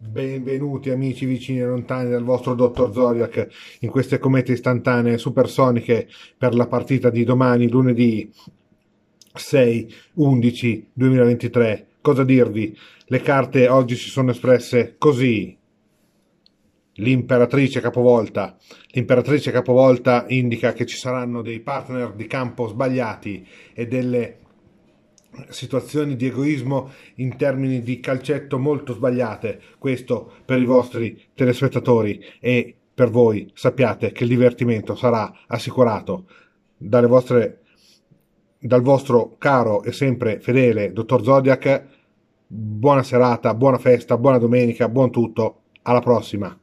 Benvenuti amici vicini e lontani dal vostro Dottor Zodiac in queste comete istantanee supersoniche per la partita di domani, lunedì 6 11 2023. Cosa dirvi? Le carte oggi si sono espresse così. L'imperatrice capovolta. L'imperatrice capovolta indica che ci saranno dei partner di campo sbagliati e delle situazioni di egoismo in termini di calcetto molto sbagliate. Questo per i vostri telespettatori e per voi sappiate che il divertimento sarà assicurato vostre, dal vostro caro e sempre fedele dottor Zodiac. Buona serata, buona festa, buona domenica, buon tutto. Alla prossima.